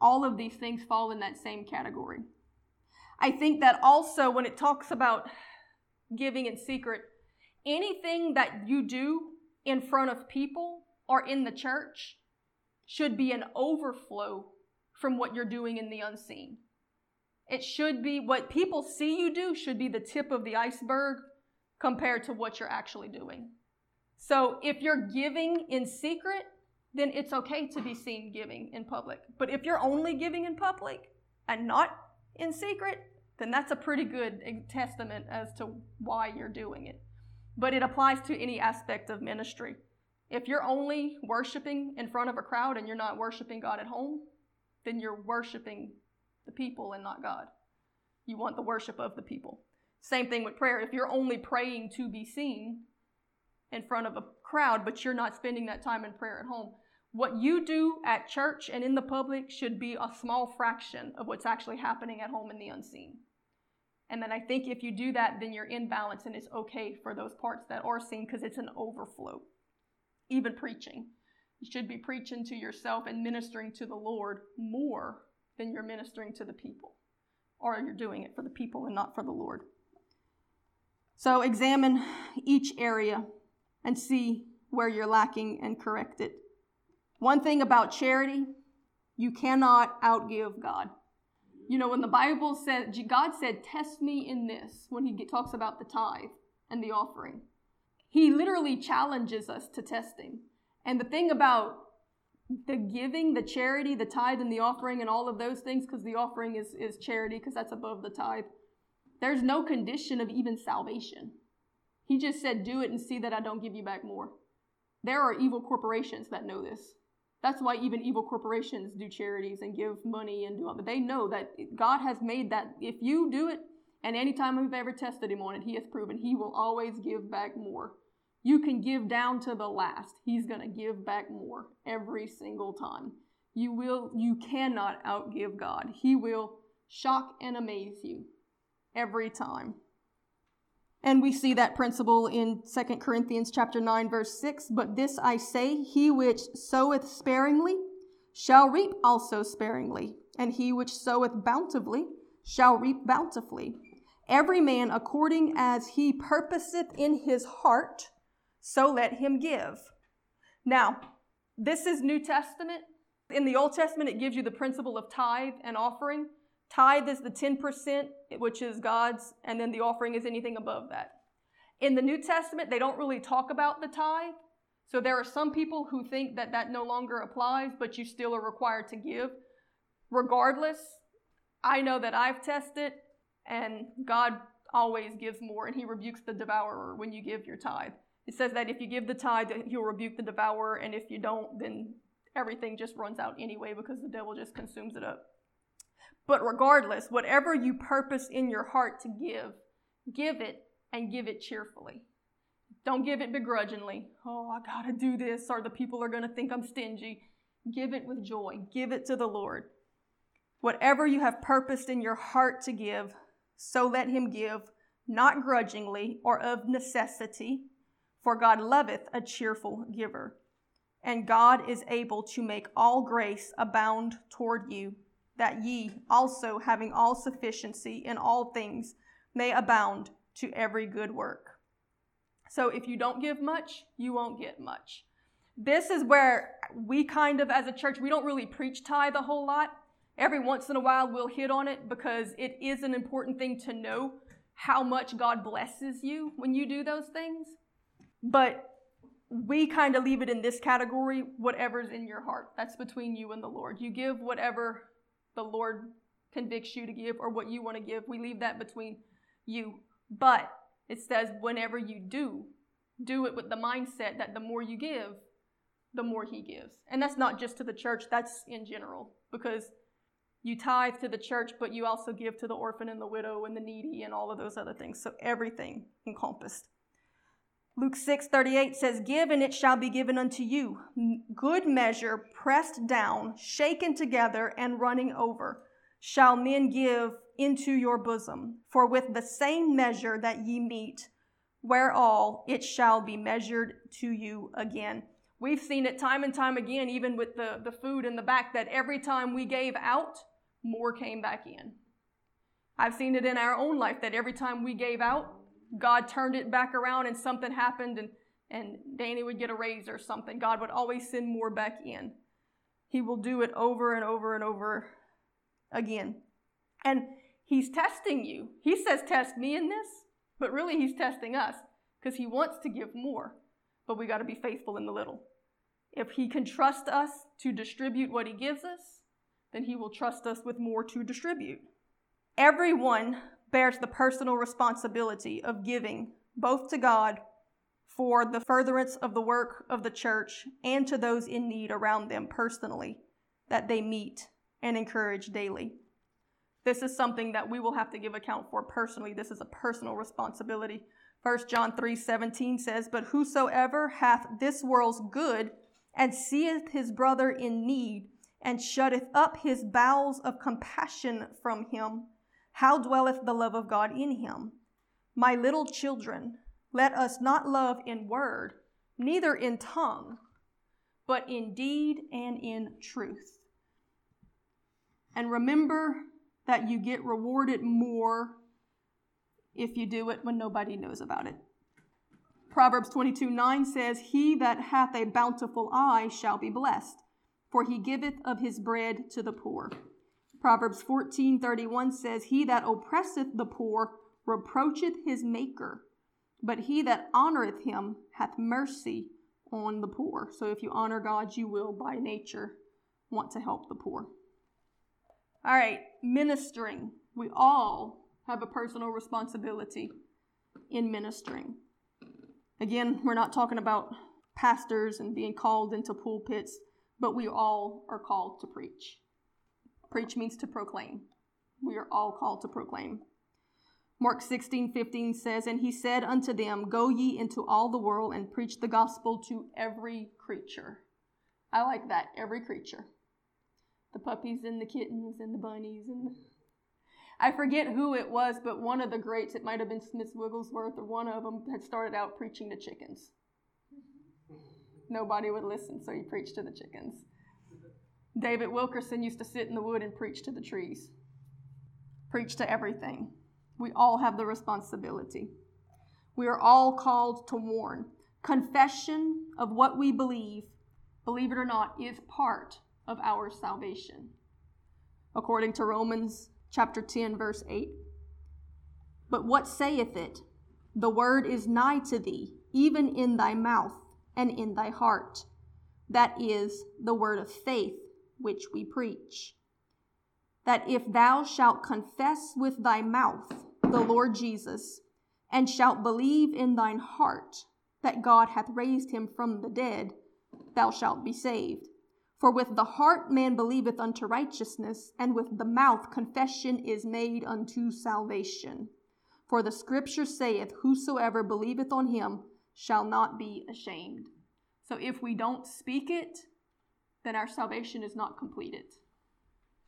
Speaker 2: all of these things fall in that same category. I think that also when it talks about giving in secret, anything that you do in front of people or in the church should be an overflow from what you're doing in the unseen. It should be what people see you do should be the tip of the iceberg compared to what you're actually doing. So if you're giving in secret, then it's okay to be seen giving in public. But if you're only giving in public and not in secret, then that's a pretty good testament as to why you're doing it. But it applies to any aspect of ministry. If you're only worshiping in front of a crowd and you're not worshiping God at home, then you're worshiping the people and not God. You want the worship of the people. Same thing with prayer. If you're only praying to be seen in front of a crowd, but you're not spending that time in prayer at home, what you do at church and in the public should be a small fraction of what's actually happening at home in the unseen. And then I think if you do that, then you're in balance and it's okay for those parts that are seen because it's an overflow. Even preaching. You should be preaching to yourself and ministering to the Lord more than you're ministering to the people. Or you're doing it for the people and not for the Lord. So examine each area and see where you're lacking and correct it. One thing about charity, you cannot outgive God. You know, when the Bible said, God said, Test me in this, when He talks about the tithe and the offering, He literally challenges us to test Him. And the thing about the giving, the charity, the tithe, and the offering, and all of those things, because the offering is, is charity, because that's above the tithe, there's no condition of even salvation. He just said, Do it and see that I don't give you back more. There are evil corporations that know this. That's why even evil corporations do charities and give money and do all. But they know that God has made that. If you do it, and anytime we've ever tested Him on it, He has proven He will always give back more. You can give down to the last. He's going to give back more every single time. You will. You cannot outgive God. He will shock and amaze you every time. And we see that principle in 2 Corinthians chapter 9 verse 6, but this I say, he which soweth sparingly shall reap also sparingly, and he which soweth bountifully shall reap bountifully. Every man according as he purposeth in his heart, so let him give. Now, this is New Testament. In the Old Testament, it gives you the principle of tithe and offering. Tithe is the 10%, which is God's, and then the offering is anything above that. In the New Testament, they don't really talk about the tithe. So there are some people who think that that no longer applies, but you still are required to give. Regardless, I know that I've tested, and God always gives more, and He rebukes the devourer when you give your tithe. It says that if you give the tithe, he'll rebuke the devourer, and if you don't, then everything just runs out anyway because the devil just consumes it up. But regardless, whatever you purpose in your heart to give, give it and give it cheerfully. Don't give it begrudgingly. Oh, I gotta do this, or the people are gonna think I'm stingy. Give it with joy. Give it to the Lord. Whatever you have purposed in your heart to give, so let him give, not grudgingly or of necessity, for God loveth a cheerful giver. And God is able to make all grace abound toward you, that ye also, having all sufficiency in all things, may abound to every good work. So if you don't give much, you won't get much. This is where we kind of, as a church, we don't really preach tithe a whole lot. Every once in a while, we'll hit on it because it is an important thing to know how much God blesses you when you do those things. But we kind of leave it in this category whatever's in your heart. That's between you and the Lord. You give whatever the Lord convicts you to give or what you want to give. We leave that between you. But it says, whenever you do, do it with the mindset that the more you give, the more He gives. And that's not just to the church, that's in general. Because you tithe to the church, but you also give to the orphan and the widow and the needy and all of those other things. So everything encompassed. Luke 6 38 says, Give and it shall be given unto you. Good measure, pressed down, shaken together, and running over, shall men give into your bosom. For with the same measure that ye meet, whereall it shall be measured to you again. We've seen it time and time again, even with the, the food in the back, that every time we gave out, more came back in. I've seen it in our own life that every time we gave out, God turned it back around and something happened and, and Danny would get a raise or something. God would always send more back in. He will do it over and over and over again. And He's testing you. He says, Test me in this, but really He's testing us because He wants to give more, but we got to be faithful in the little. If He can trust us to distribute what He gives us, then He will trust us with more to distribute. Everyone bears the personal responsibility of giving, both to God for the furtherance of the work of the church and to those in need around them personally that they meet and encourage daily. This is something that we will have to give account for personally. This is a personal responsibility. 1 John 3 17 says, But whosoever hath this world's good and seeth his brother in need and shutteth up his bowels of compassion from him, how dwelleth the love of God in him? My little children, let us not love in word, neither in tongue, but in deed and in truth. And remember that you get rewarded more if you do it when nobody knows about it. Proverbs 22 9 says, He that hath a bountiful eye shall be blessed, for he giveth of his bread to the poor. Proverbs 14:31 says, "He that oppresseth the poor reproacheth his maker, but he that honoreth him hath mercy on the poor." So if you honor God, you will by nature want to help the poor. All right, ministering. We all have a personal responsibility in ministering. Again, we're not talking about pastors and being called into pulpits, but we all are called to preach. Preach means to proclaim. We are all called to proclaim. Mark 16, 15 says, And he said unto them, Go ye into all the world and preach the gospel to every creature. I like that, every creature. The puppies and the kittens and the bunnies and. I forget who it was, but one of the greats, it might have been Smith Wigglesworth or one of them, had started out preaching to chickens. Nobody would listen, so he preached to the chickens. David Wilkerson used to sit in the wood and preach to the trees, preach to everything. We all have the responsibility. We are all called to warn. Confession of what we believe, believe it or not, is part of our salvation. According to Romans chapter 10, verse 8. But what saith it? The word is nigh to thee, even in thy mouth and in thy heart. That is the word of faith which we preach. That if thou shalt confess with thy mouth the Lord Jesus, and shalt believe in thine heart that God hath raised him from the dead, thou shalt be saved. For with the heart man believeth unto righteousness, and with the mouth confession is made unto salvation. For the scripture saith, Whosoever believeth on him shall not be ashamed. So if we don't speak it, then our salvation is not completed.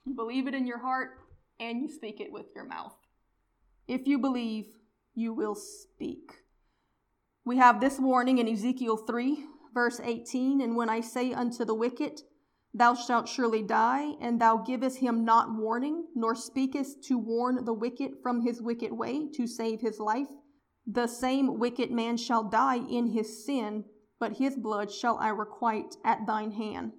Speaker 2: You believe it in your heart and you speak it with your mouth. If you believe, you will speak. We have this warning in Ezekiel 3, verse 18 And when I say unto the wicked, Thou shalt surely die, and thou givest him not warning, nor speakest to warn the wicked from his wicked way to save his life, the same wicked man shall die in his sin, but his blood shall I requite at thine hand.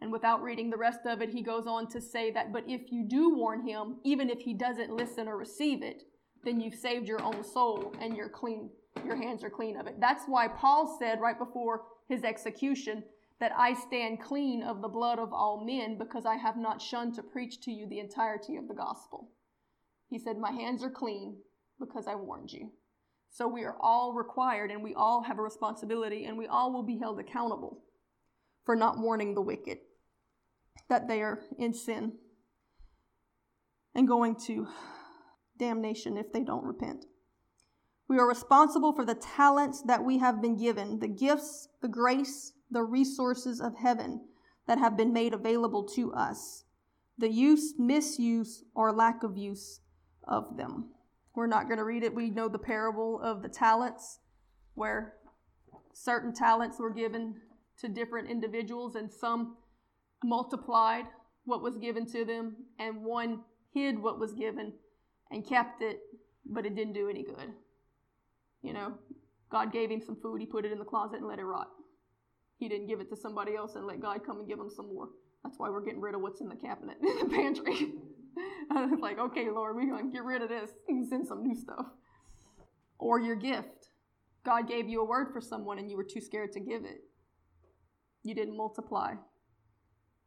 Speaker 2: And without reading the rest of it, he goes on to say that, but if you do warn him, even if he doesn't listen or receive it, then you've saved your own soul and you're clean. Your hands are clean of it. That's why Paul said right before his execution that I stand clean of the blood of all men because I have not shunned to preach to you the entirety of the gospel. He said, My hands are clean because I warned you. So we are all required and we all have a responsibility and we all will be held accountable for not warning the wicked that they are in sin and going to damnation if they don't repent. We are responsible for the talents that we have been given, the gifts, the grace, the resources of heaven that have been made available to us, the use, misuse, or lack of use of them. We're not going to read it. We know the parable of the talents, where certain talents were given to different individuals, and some multiplied what was given to them, and one hid what was given and kept it, but it didn't do any good. You know, God gave him some food, he put it in the closet and let it rot. He didn't give it to somebody else and let God come and give him some more. That's why we're getting rid of what's in the cabinet, in the pantry. I like, okay, Lord, we're going to get rid of this and send some new stuff. Or your gift. God gave you a word for someone and you were too scared to give it. You didn't multiply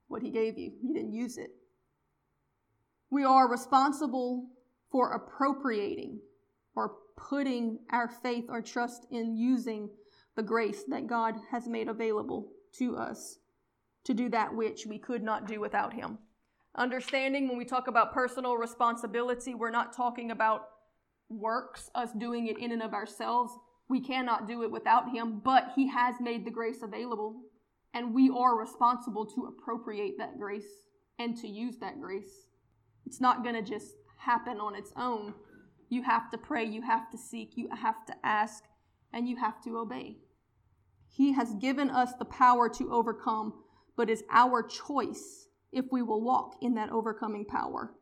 Speaker 2: what He gave you, you didn't use it. We are responsible for appropriating or putting our faith or trust in using the grace that God has made available to us to do that which we could not do without Him. Understanding when we talk about personal responsibility, we're not talking about works, us doing it in and of ourselves. We cannot do it without Him, but He has made the grace available, and we are responsible to appropriate that grace and to use that grace. It's not going to just happen on its own. You have to pray, you have to seek, you have to ask, and you have to obey. He has given us the power to overcome, but it's our choice if we will walk in that overcoming power.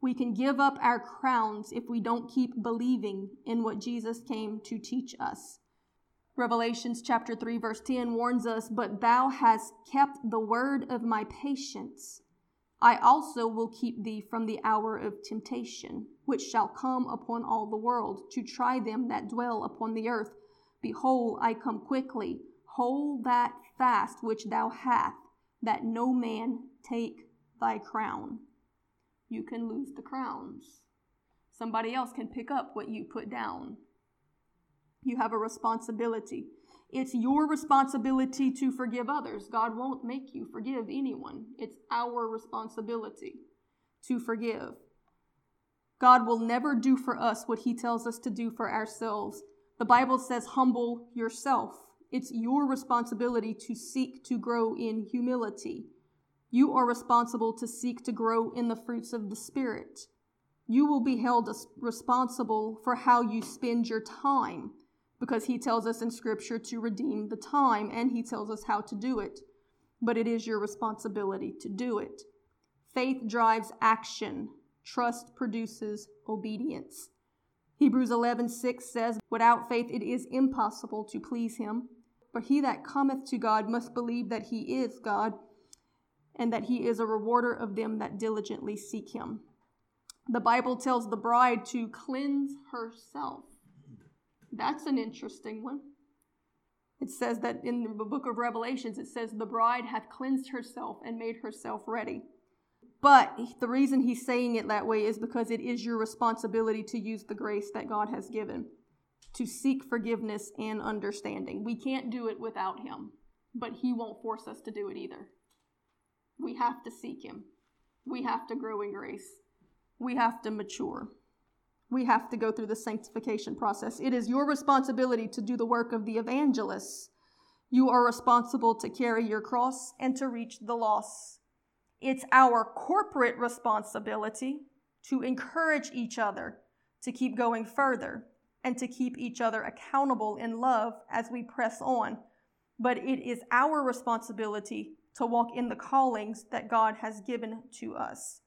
Speaker 2: We can give up our crowns if we don't keep believing in what Jesus came to teach us. Revelations chapter 3 verse 10 warns us, "But thou hast kept the word of my patience. I also will keep thee from the hour of temptation, which shall come upon all the world, to try them that dwell upon the earth. Behold, I come quickly. Hold that fast which thou hast, that no man take thy crown. You can lose the crowns. Somebody else can pick up what you put down. You have a responsibility. It's your responsibility to forgive others. God won't make you forgive anyone. It's our responsibility to forgive. God will never do for us what he tells us to do for ourselves. The Bible says, humble yourself. It's your responsibility to seek to grow in humility. You are responsible to seek to grow in the fruits of the Spirit. You will be held responsible for how you spend your time because He tells us in Scripture to redeem the time and He tells us how to do it. But it is your responsibility to do it. Faith drives action, trust produces obedience. Hebrews 11:6 says, "Without faith it is impossible to please him, for he that cometh to God must believe that he is God, and that he is a rewarder of them that diligently seek him." The Bible tells the bride to cleanse herself. That's an interesting one. It says that in the book of Revelations, it says, The bride hath cleansed herself and made herself ready. But the reason he's saying it that way is because it is your responsibility to use the grace that God has given. to seek forgiveness and understanding. We can't do it without Him, but He won't force us to do it either. We have to seek Him. We have to grow in grace. We have to mature. We have to go through the sanctification process. It is your responsibility to do the work of the evangelists. You are responsible to carry your cross and to reach the lost. It's our corporate responsibility to encourage each other to keep going further and to keep each other accountable in love as we press on. But it is our responsibility to walk in the callings that God has given to us.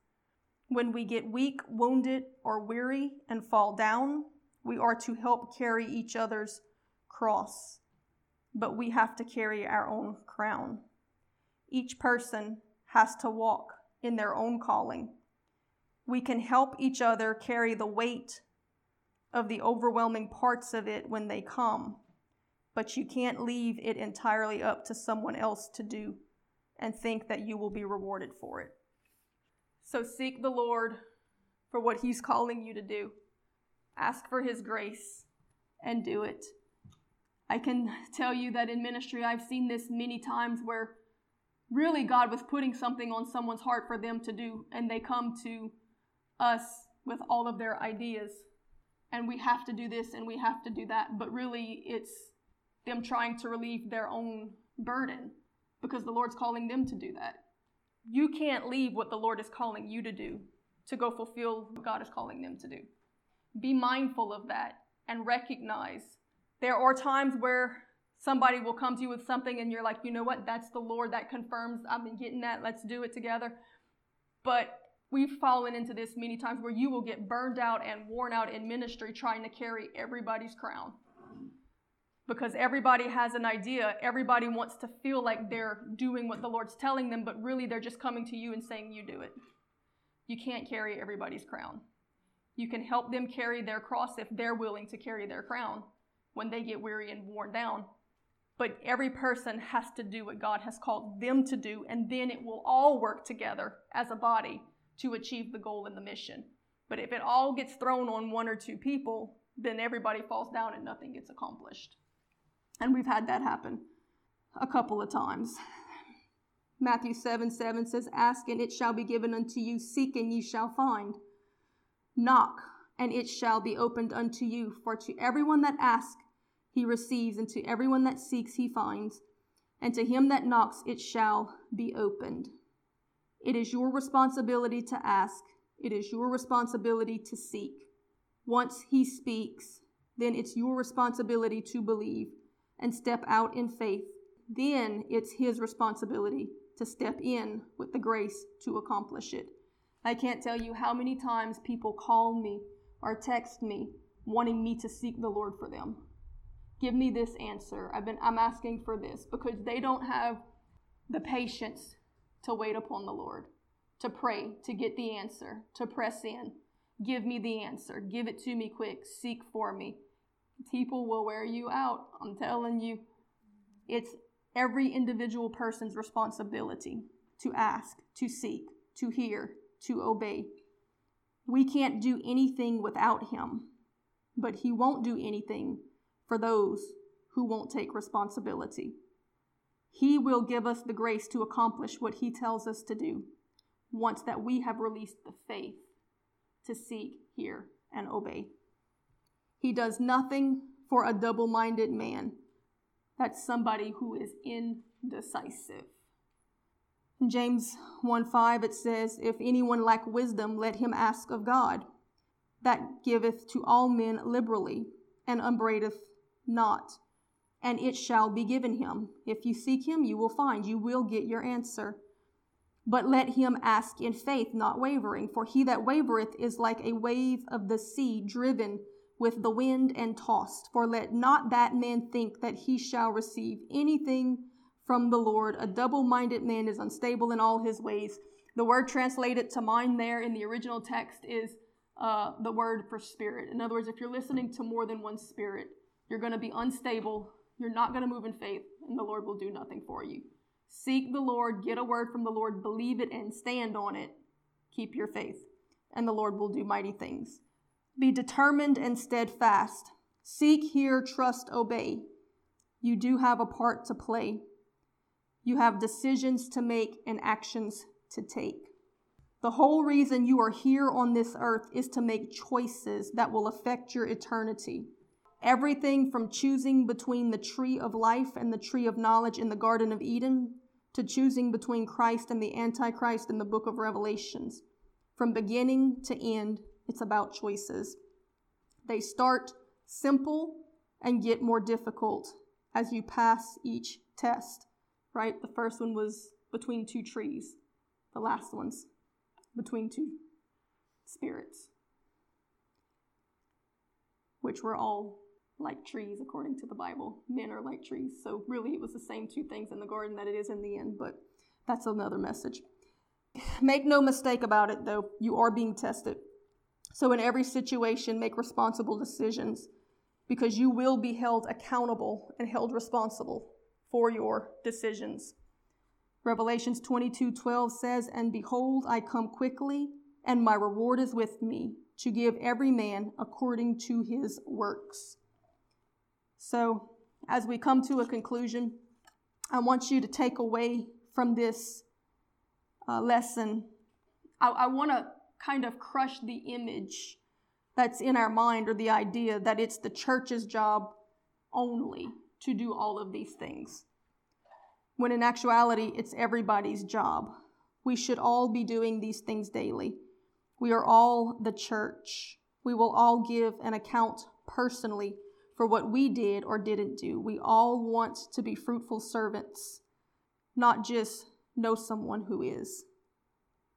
Speaker 2: When we get weak, wounded, or weary and fall down, we are to help carry each other's cross. But we have to carry our own crown. Each person has to walk in their own calling. We can help each other carry the weight of the overwhelming parts of it when they come, but you can't leave it entirely up to someone else to do and think that you will be rewarded for it. So seek the Lord for what He's calling you to do. Ask for His grace and do it. I can tell you that in ministry, I've seen this many times where really God was putting something on someone's heart for them to do, and they come to us with all of their ideas. And we have to do this and we have to do that. But really, it's them trying to relieve their own burden because the Lord's calling them to do that. You can't leave what the Lord is calling you to do to go fulfill what God is calling them to do. Be mindful of that and recognize there are times where somebody will come to you with something and you're like, you know what, that's the Lord that confirms I've been getting that, let's do it together. But we've fallen into this many times where you will get burned out and worn out in ministry trying to carry everybody's crown because everybody has an idea. Everybody wants to feel like they're doing what the Lord's telling them, but really they're just coming to you and saying, You do it. You can't carry everybody's crown. You can help them carry their cross if they're willing to carry their crown when they get weary and worn down. But every person has to do what God has called them to do, and then it will all work together as a body to achieve the goal and the mission. But if it all gets thrown on one or two people, then everybody falls down and nothing gets accomplished. And we've had that happen a couple of times. Matthew 7 7 says, Ask and it shall be given unto you, seek and ye shall find. Knock and it shall be opened unto you. For to everyone that asks, he receives, and to everyone that seeks, he finds, and to him that knocks, it shall be opened. It is your responsibility to ask, it is your responsibility to seek. Once he speaks, then it's your responsibility to believe and step out in faith, then it's his responsibility to step in with the grace to accomplish it. I can't tell you how many times people call me or text me wanting me to seek the Lord for them. Give me this answer. I've been I'm asking for this because they don't have the patience to wait upon the Lord, to pray, to get the answer, to press in. Give me the answer. Give it to me quick. Seek for me. People will wear you out. I'm telling you. It's every individual person's responsibility to ask, to seek, to hear, to obey. We can't do anything without Him, but He won't do anything for those who won't take responsibility. He will give us the grace to accomplish what He tells us to do once that we have released the faith to seek, hear, and obey. He does nothing for a double minded man. That's somebody who is indecisive. In James 1 5, it says, If anyone lack wisdom, let him ask of God, that giveth to all men liberally, and upbraideth not, and it shall be given him. If you seek him, you will find, you will get your answer. But let him ask in faith, not wavering, for he that wavereth is like a wave of the sea driven with the wind and tossed. For let not that man think that he shall receive anything from the Lord. A double minded man is unstable in all his ways. The word translated to mind there in the original text is uh, the word for spirit. In other words, if you're listening to more than one spirit, you're going to be unstable. You're not going to move in faith, and the Lord will do nothing for you. Seek the Lord, get a word from the Lord, believe it, and stand on it. Keep your faith, and the Lord will do mighty things. Be determined and steadfast. Seek, hear, trust, obey. You do have a part to play. You have decisions to make and actions to take. The whole reason you are here on this earth is to make choices that will affect your eternity. Everything from choosing between the tree of life and the tree of knowledge in the Garden of Eden to choosing between Christ and the Antichrist in the book of Revelations. From beginning to end, it's about choices. They start simple and get more difficult as you pass each test, right? The first one was between two trees, the last one's between two spirits, which were all like trees according to the Bible. Men are like trees. So, really, it was the same two things in the garden that it is in the end, but that's another message. Make no mistake about it, though, you are being tested. So, in every situation, make responsible decisions because you will be held accountable and held responsible for your decisions. Revelations 22:12 says, "And behold, I come quickly, and my reward is with me, to give every man according to his works." So, as we come to a conclusion, I want you to take away from this uh, lesson. I, I want to kind of crush the image that's in our mind or the idea that it's the church's job only to do all of these things when in actuality, it's everybody's job. We should all be doing these things daily. We are all the church. We will all give an account personally for what we did or didn't do. We all want to be fruitful servants, not just know someone who is.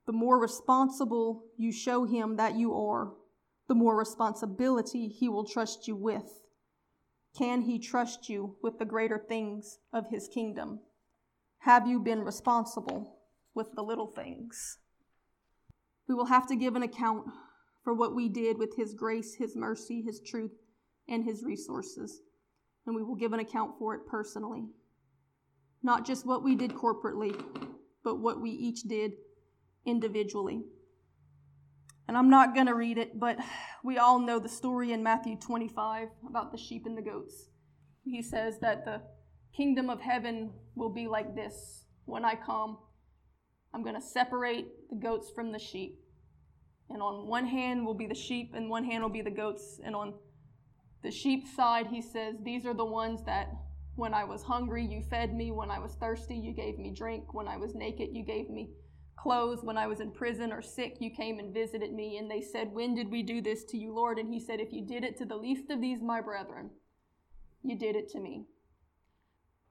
Speaker 2: The more responsible you show him that you are, the more responsibility he will trust you with. Can he trust you with the greater things of his kingdom? Have you been responsible with the little things? We will have to give an account for what we did with His grace, His mercy, His truth, and His resources. And we will give an account for it personally. Not just what we did corporately, but what we each did individually. And I'm not going to read it, but we all know the story in Matthew 25 about the sheep and the goats. He says that the kingdom of heaven will be like this when I come. I'm going to separate the goats from the sheep. And on one hand will be the sheep, and one hand will be the goats. And on the sheep side, he says, These are the ones that when I was hungry, you fed me. When I was thirsty, you gave me drink. When I was naked, you gave me clothes. When I was in prison or sick, you came and visited me. And they said, When did we do this to you, Lord? And he said, If you did it to the least of these, my brethren, you did it to me.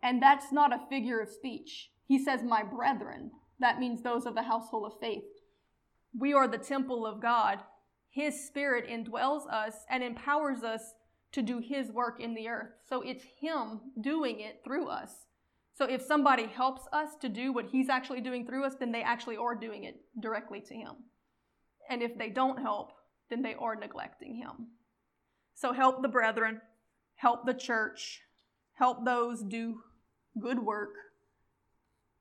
Speaker 2: And that's not a figure of speech. He says, My brethren. That means those of the household of faith. We are the temple of God. His Spirit indwells us and empowers us to do His work in the earth. So it's Him doing it through us. So if somebody helps us to do what He's actually doing through us, then they actually are doing it directly to Him. And if they don't help, then they are neglecting Him. So help the brethren, help the church, help those do good work.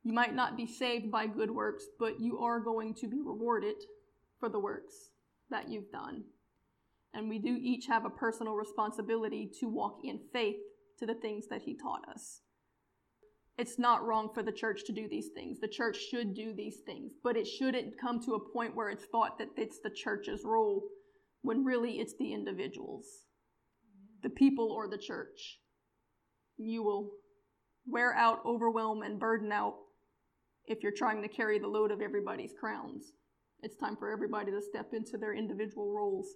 Speaker 2: You might not be saved by good works, but you are going to be rewarded for the works that you've done. And we do each have a personal responsibility to walk in faith to the things that He taught us. It's not wrong for the church to do these things. The church should do these things, but it shouldn't come to a point where it's thought that it's the church's role when really it's the individuals, the people, or the church. You will wear out, overwhelm, and burden out if you're trying to carry the load of everybody's crowns. It's time for everybody to step into their individual roles.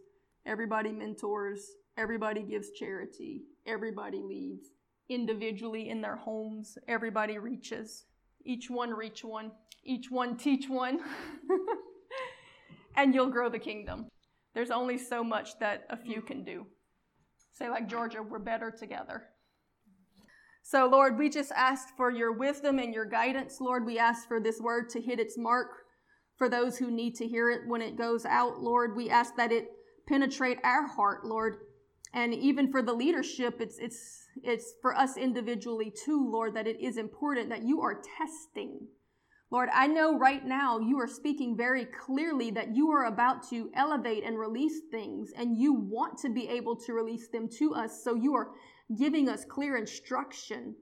Speaker 2: Everybody mentors, everybody gives charity, everybody leads. Individually in their homes, everybody reaches. Each one reach one, each one teach one. and you'll grow the kingdom. There's only so much that a few can do. Say, like Georgia, we're better together. So, Lord, we just ask for your wisdom and your guidance. Lord, we ask for this word to hit its mark for those who need to hear it when it goes out. Lord, we ask that it penetrate our heart, Lord. And even for the leadership, it's, it's, it's for us individually too, Lord, that it is important that you are testing. Lord, I know right now you are speaking very clearly that you are about to elevate and release things, and you want to be able to release them to us. So you are giving us clear instruction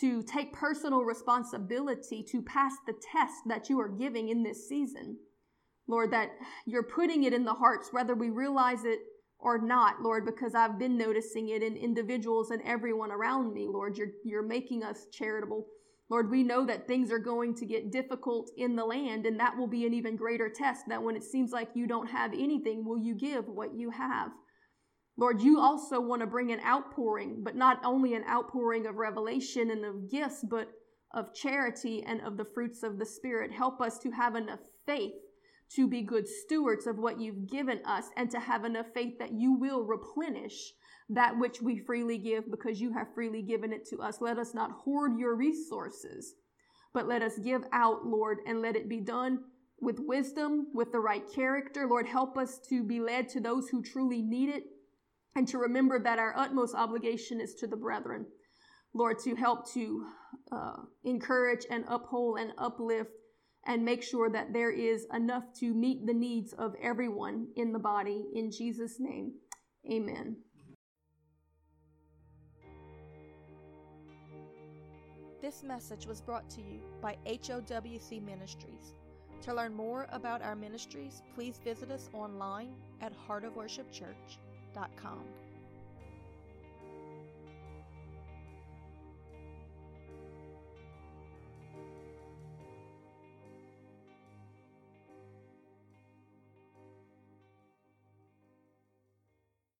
Speaker 2: to take personal responsibility to pass the test that you are giving in this season. Lord, that you're putting it in the hearts, whether we realize it or not, Lord, because I've been noticing it in individuals and everyone around me, Lord. You're, you're making us charitable Lord, we know that things are going to get difficult in the land, and that will be an even greater test that when it seems like you don't have anything, will you give what you have? Lord, you also want to bring an outpouring, but not only an outpouring of revelation and of gifts, but of charity and of the fruits of the Spirit. Help us to have enough faith to be good stewards of what you've given us and to have enough faith that you will replenish that which we freely give because you have freely given it to us. Let us not hoard your resources, but let us give out, Lord, and let it be done with wisdom, with the right character. Lord, help us to be led to those who truly need it and to remember that our utmost obligation is to the brethren. Lord, to help to uh, encourage and uphold and uplift and make sure that there is enough to meet the needs of everyone in the body. In Jesus' name, amen.
Speaker 1: This message was brought to you by HOWC Ministries. To learn more about our ministries, please visit us online at heartofworshipchurch.com.